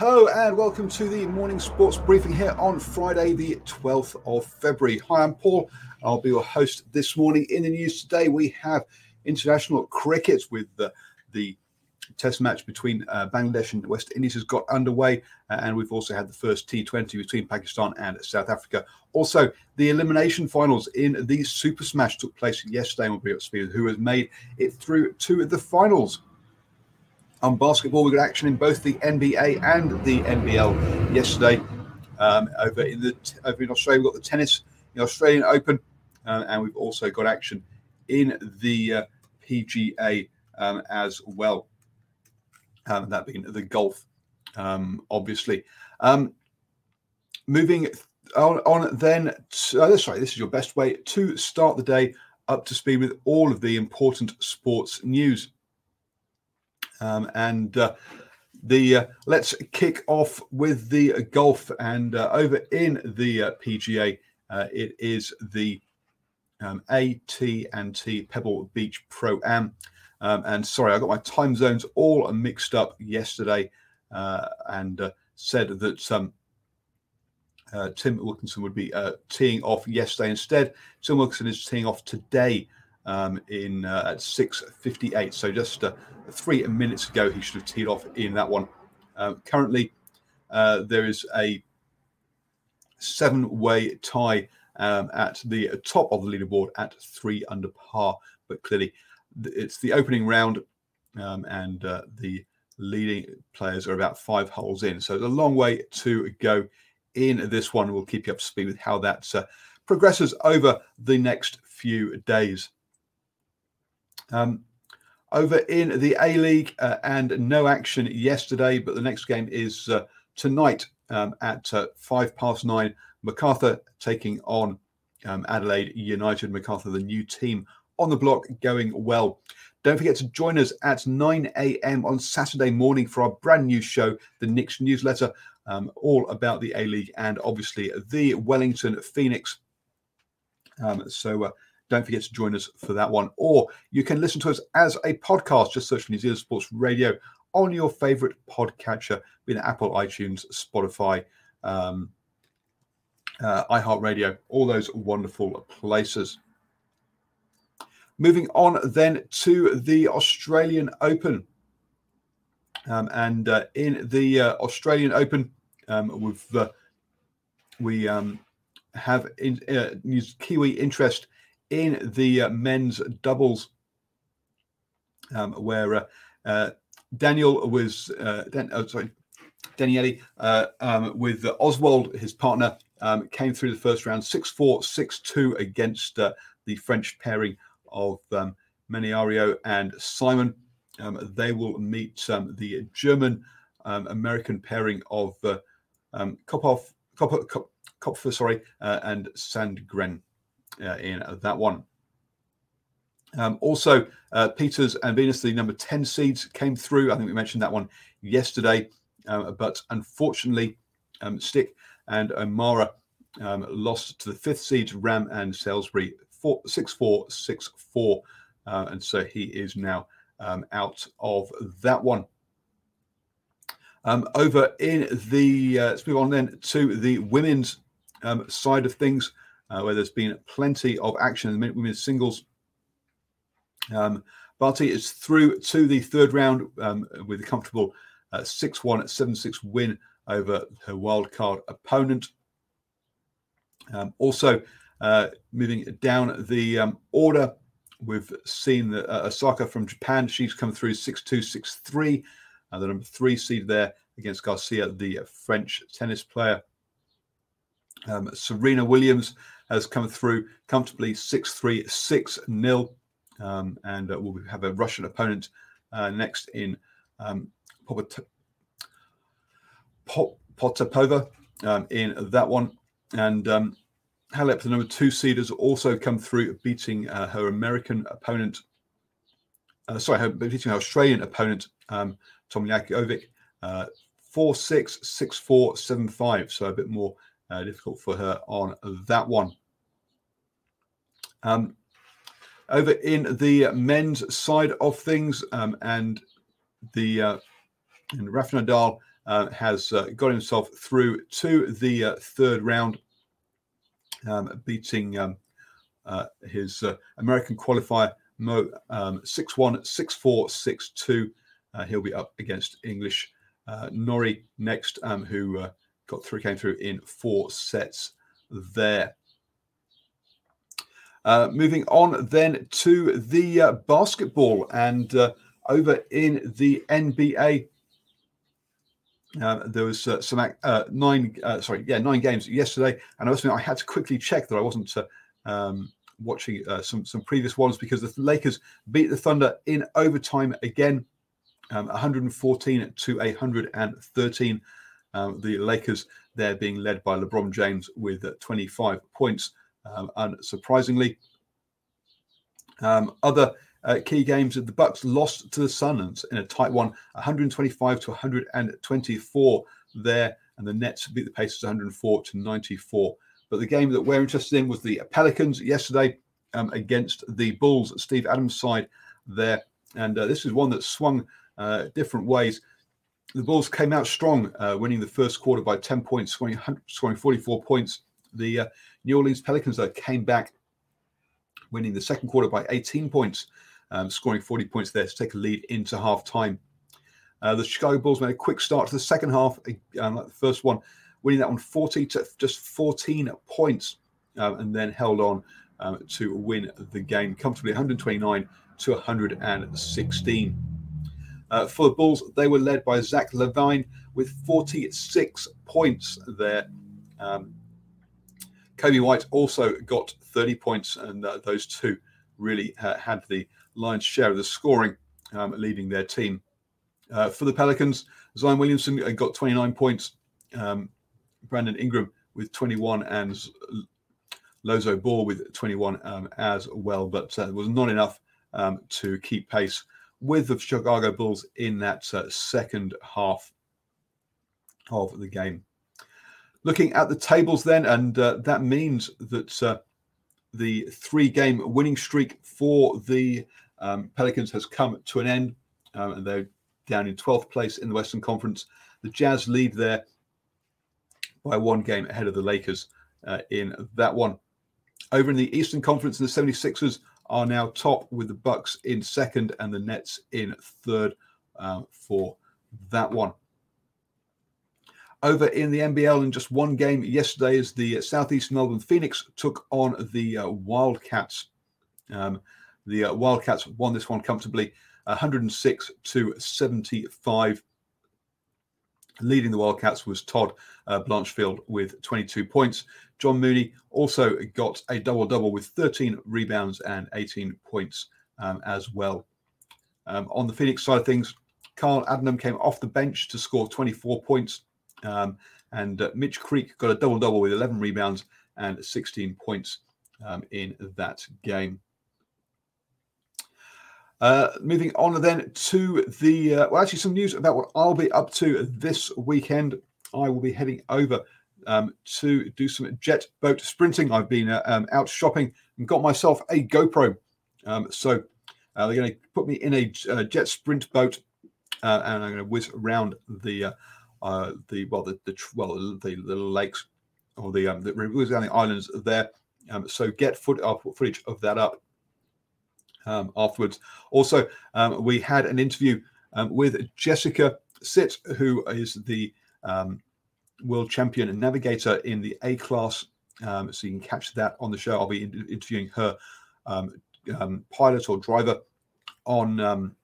Hello and welcome to the morning sports briefing here on Friday, the 12th of February. Hi, I'm Paul. I'll be your host this morning. In the news today, we have international cricket with the, the test match between uh, Bangladesh and West Indies has got underway, uh, and we've also had the first T20 between Pakistan and South Africa. Also, the elimination finals in the Super Smash took place yesterday, and we'll be up to speed who has made it through to the finals. On basketball, we got action in both the NBA and the NBL yesterday. Um, over in the over in Australia, we've got the tennis, in the Australian Open, uh, and we've also got action in the uh, PGA um, as well. Um, that being the golf, um, obviously. Um, moving on, on then, to, oh, sorry, this is your best way to start the day up to speed with all of the important sports news. Um, and uh, the uh, let's kick off with the golf. And uh, over in the uh, PGA, uh, it is the um, AT&T Pebble Beach Pro Am. Um, and sorry, I got my time zones all mixed up yesterday, uh, and said that um, Tim Wilkinson would be teeing off yesterday instead. Tim Wilkinson is teeing off today um, in at 6:58. So just three minutes ago, he should have teed off in that one. Uh, currently, uh, there is a seven way tie um, at the top of the leaderboard at three under par. But clearly, it's the opening round, um, and uh, the leading players are about five holes in. So it's a long way to go in this one. We'll keep you up to speed with how that uh, progresses over the next few days. Um, over in the A League uh, and no action yesterday, but the next game is uh, tonight um, at uh, five past nine. Macarthur taking on um, Adelaide United. Macarthur, the new team on the block, going well. Don't forget to join us at 9 a.m. on Saturday morning for our brand new show, the Nix newsletter, um, all about the A League and obviously the Wellington Phoenix. Um, so, uh, don't forget to join us for that one. Or you can listen to us as a podcast. Just search for New Zealand Sports Radio on your favorite podcatcher, being Apple, iTunes, Spotify, um, uh, iHeartRadio, all those wonderful places. Moving on then to the Australian Open. Um, and uh, in the uh, Australian Open, um, we've, uh, we um, have in, uh, Kiwi interest in the uh, men's doubles, um, where uh, uh, Daniel was Dan, oh, sorry, Daniell um, with Oswald, his partner, um, came through the first round 6 4, 6 2 against the French pairing of um, Mannarino and Simon. Um, they will meet um, the German um, American pairing of uh, um, Koepfer, sorry, uh, and Sandgren uh, in that one. Um, also, uh, Peters and Venus, the number 10 seeds, came through. I think we mentioned that one yesterday. Uh, but unfortunately, um, Sitak and O'Mara um, lost to the fifth seeds, Ram and Salisbury four, 6 4 6 4. Uh, and so he is now um, out of that one. Um, over in the, uh, let's move on then to the women's side of things, uh, where there's been plenty of action in the women's singles. Um, Barty is through to the third round um, with a comfortable uh, 6 1 7 6 win over her wildcard opponent. Um, also, uh, moving down the um, order, we've seen that uh, Osaka from Japan. She's come through 6 2 6 3, uh, the number three seed there against Garcia, the French tennis player. Um, Serena Williams has come through comfortably 6 3 6 0. Um, and uh, we'll have a Russian opponent uh, next in um, Potapova um, in that one. And um, Halep, the number two seed, has also come through, beating uh, her American opponent. Uh, sorry, her, beating her Australian opponent, um, Tomljanovic, uh, 4 6, 6 4, 7 5. So a bit more uh, difficult for her on that one. Um, over in the men's side of things, um, and the uh, and Rafa Nadal uh, has uh, got himself through to the uh, third round, um, beating um, uh, his uh, American qualifier Mmoh um, 6 1, 6 4, 6 2. he'll be up against English Norrie next, um, who got through, came through in four sets there. Uh, moving on then to the uh, basketball and uh, over in the NBA, uh, there was uh, some nine, sorry, yeah, nine games yesterday, and I I had to quickly check that I wasn't um, watching some some previous ones because the Lakers beat the Thunder in overtime again, um, 114 to 113. Um, the Lakers there being led by LeBron James with 25 points. Um, unsurprisingly, um, other uh, key games the Bucks lost to the Suns in a tight one, 125 to 124 there, and the Nets beat the Pacers 104 to 94. But the game that we're interested in was the Pelicans yesterday um, against the Bulls. Steve Adams' side there, and uh, this is one that swung uh, different ways. The Bulls came out strong, uh, winning the first quarter by 10 points, scoring, scoring 44 points. The uh, New Orleans Pelicans, though, came back, winning the second quarter by 18 points, um, scoring 40 points there to take a lead into half time. Uh, the Chicago Bulls made a quick start to the second half, um, like the first one, winning that one 40 to just 14 points, um, and then held on um, to win the game comfortably 129 to 116. Uh, for the Bulls, they were led by Zach LaVine with 46 points there. Um, Coby White also got 30 points, and uh, those two really uh, had the lion's share of the scoring, um, leading their team. Uh, for the Pelicans, Zion Williamson uh, got 29 points, um, Brandon Ingram with 21, and Lonzo Ball with 21 um, as well, but uh, was not enough um, to keep pace with the Chicago Bulls in that uh, second half of the game. Looking at the tables then, and uh, that means that uh, the three game winning streak for the um, Pelicans has come to an end, um, and they're down in 12th place in the Western Conference. The Jazz lead there by one game ahead of the Lakers uh, in that one. Over in the Eastern Conference, the 76ers are now top with the Bucks in second and the Nets in third uh, for that one over in the NBL in just one game yesterday as the Southeast Melbourne Phoenix took on the uh, Wildcats. Um, the uh, Wildcats won this one comfortably, 106 to 75. Leading the Wildcats was Todd uh, Blanchfield with 22 points. John Mooney also got a double double with 13 rebounds and 18 points um, as well. Um, on the Phoenix side of things, Carl Adnam came off the bench to score 24 points. Um, and uh, Mitch Creek got a double double with 11 rebounds and 16 points um, in that game. Uh, moving on then to the, uh, well, actually, some news about what I'll be up to this weekend. I will be heading over um, to do some jet boat sprinting. I've been uh, um, out shopping and got myself a GoPro. Um, so uh, they're going to put me in a uh, jet sprint boat, and I'm going to whiz around the uh, the well the, the well the, the lakes or the um, the islands there. Um, so get foot, uh, footage of that up um, afterwards. Also, um, we had an interview um, with Jessica Sitt, who is the um, world champion and navigator in the A class. Um, so you can catch that on the show. I'll be in- interviewing her pilot or driver on um,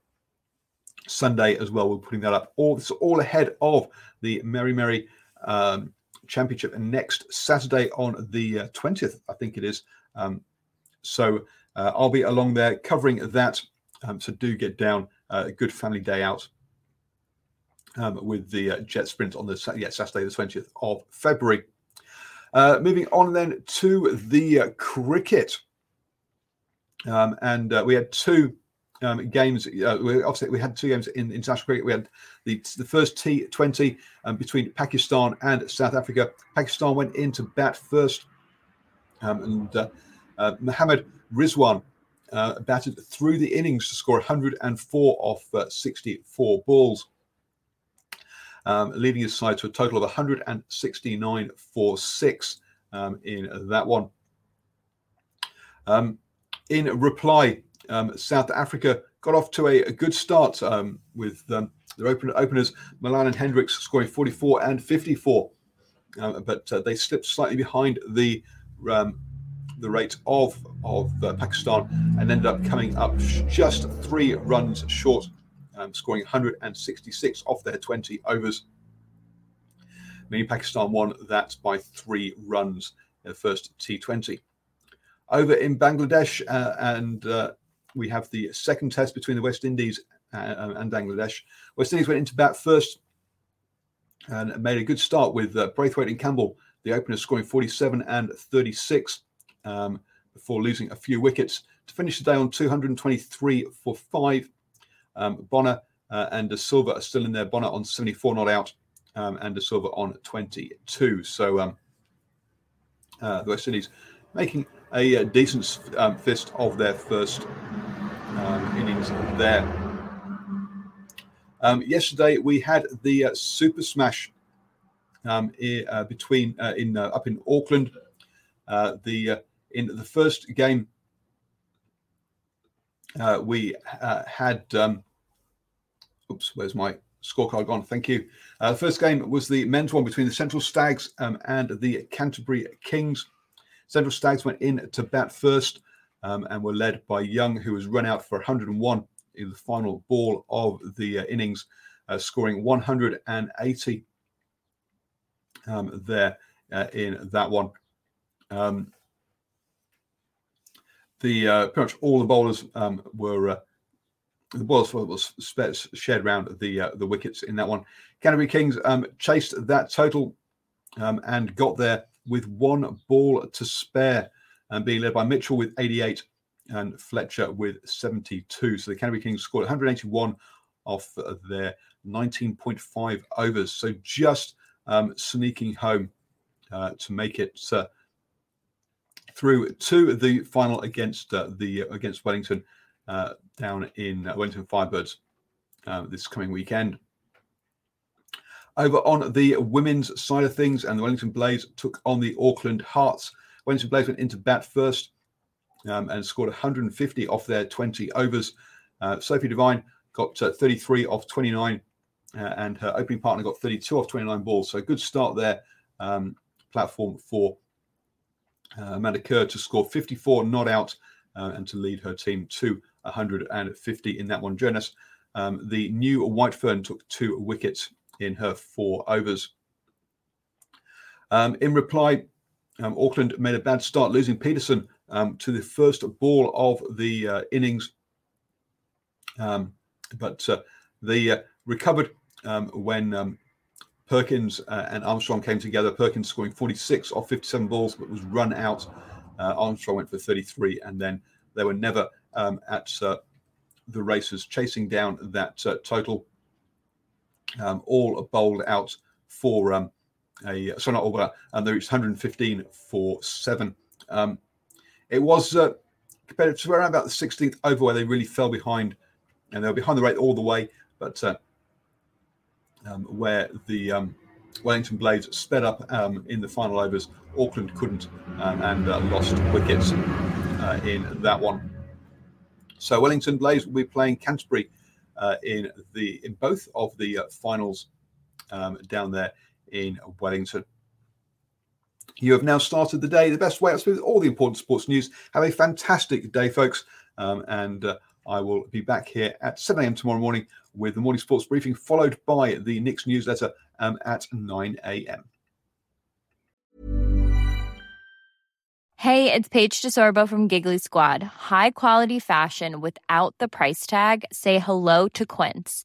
Sunday as well. We're putting that up. All this all ahead of the Meremere um, Championship next Saturday on the uh, twentieth, I think it is. Um, so uh, I'll be along there covering that. Um, so do get down. Uh, a good family day out um, with the uh, jet sprint on the yeah, Saturday, the 20th of February. Uh, moving on then to the uh, cricket. Um, and we had two um, games. Uh, we, obviously, we had two games in international cricket. We had the, the first T20 um, between Pakistan and South Africa. Pakistan went in to bat first, um, and uh, uh, Mohammad Rizwan uh, batted through the innings to score 104 off uh, 64 balls, um, leading his side to a total of 169 for six um, in that one. Um, in reply, um, South Africa got off to a, a good start um, with um, their open, openers, Malan and Hendricks, scoring 44 and 54. Uh, but uh, they slipped slightly behind the um, the rate of of uh, Pakistan and ended up coming up just three runs short, um, scoring 166 off their 20 overs. Meaning Pakistan won that by three runs in the first T20. Over in Bangladesh, uh, and uh, we have the second test between the West Indies uh, and Bangladesh. West Indies went into bat first and made a good start with uh, Brathwaite and Campbell, the openers scoring 47 and 36 um, before losing a few wickets to finish the day on 223 for five. Um, Bonner uh, and Da Silva are still in there. Bonner on 74 not out, um, and Da Silva on 22. So um, uh, the West Indies making a, a decent um, fist of their first there. Um, yesterday we had the uh, Super Smash um, uh, between uh, in uh, up in Auckland. Uh, the uh, in the first game we had. Um, oops, where's my scorecard gone? Thank you. the first game was the men's one between the Central Stags um, and the Canterbury Kings. Central Stags went in to bat first um, and were led by Young, who was run out for 101 in the final ball of the uh, innings, uh, scoring 180 um, there uh, in that one. Um, the uh, pretty much all the bowlers um, were uh, the balls was shared around the uh, the wickets in that one. Canterbury Kings um, chased that total um, and got there with one ball to spare and being led by Mitchell with 88 and Fletcher with 72. So the Canterbury Kings scored 181 off their 19.5 overs. So just um, sneaking home uh, to make it uh, through to the final against uh, the against Wellington uh, down in Wellington Firebirds uh, this coming weekend. Over on the women's side of things, and the Wellington Blades took on the Auckland Hearts. Wellington Blades went into bat first um, and scored 150 off their 20 overs. Uh, Sophie Devine got uh, 33 off 29, uh, and her opening partner got 32 off 29 balls. So good start there. Um, platform for uh, Amanda Kerr to score 54 not out uh, and to lead her team to 150 in that one. Jonas, um, the new White Fern took two wickets in her four overs. Um, in reply, um, Auckland made a bad start, losing Peterson um, to the first ball of the uh, innings. Um, but uh, they uh, recovered um, when um, Perkins uh, and Armstrong came together. Perkins scoring 46 off 57 balls, but was run out. Uh, Armstrong went for 33, and then they were never at uh, the races chasing down that total um, all bowled out for um, a all but and they reached 115 for seven. Um, it was uh, compared to around about the 16th over where they really fell behind, and they were behind the rate all the way, but uh, um, where the um, Wellington Blades sped up um, in the final overs, Auckland couldn't um, and uh, lost wickets uh, in that one. So Wellington Blades will be playing Canterbury uh, in the in both of the uh, finals um, down there in Wellington. You have now started the day the best way with all the important sports news. Have a fantastic day, folks. Um, and uh, I will be back here at 7 a.m. tomorrow morning with the morning sports briefing, followed by the Nix newsletter um, at 9 a.m. Hey, it's Paige DeSorbo from Giggly Squad. High quality fashion without the price tag. Say hello to Quince.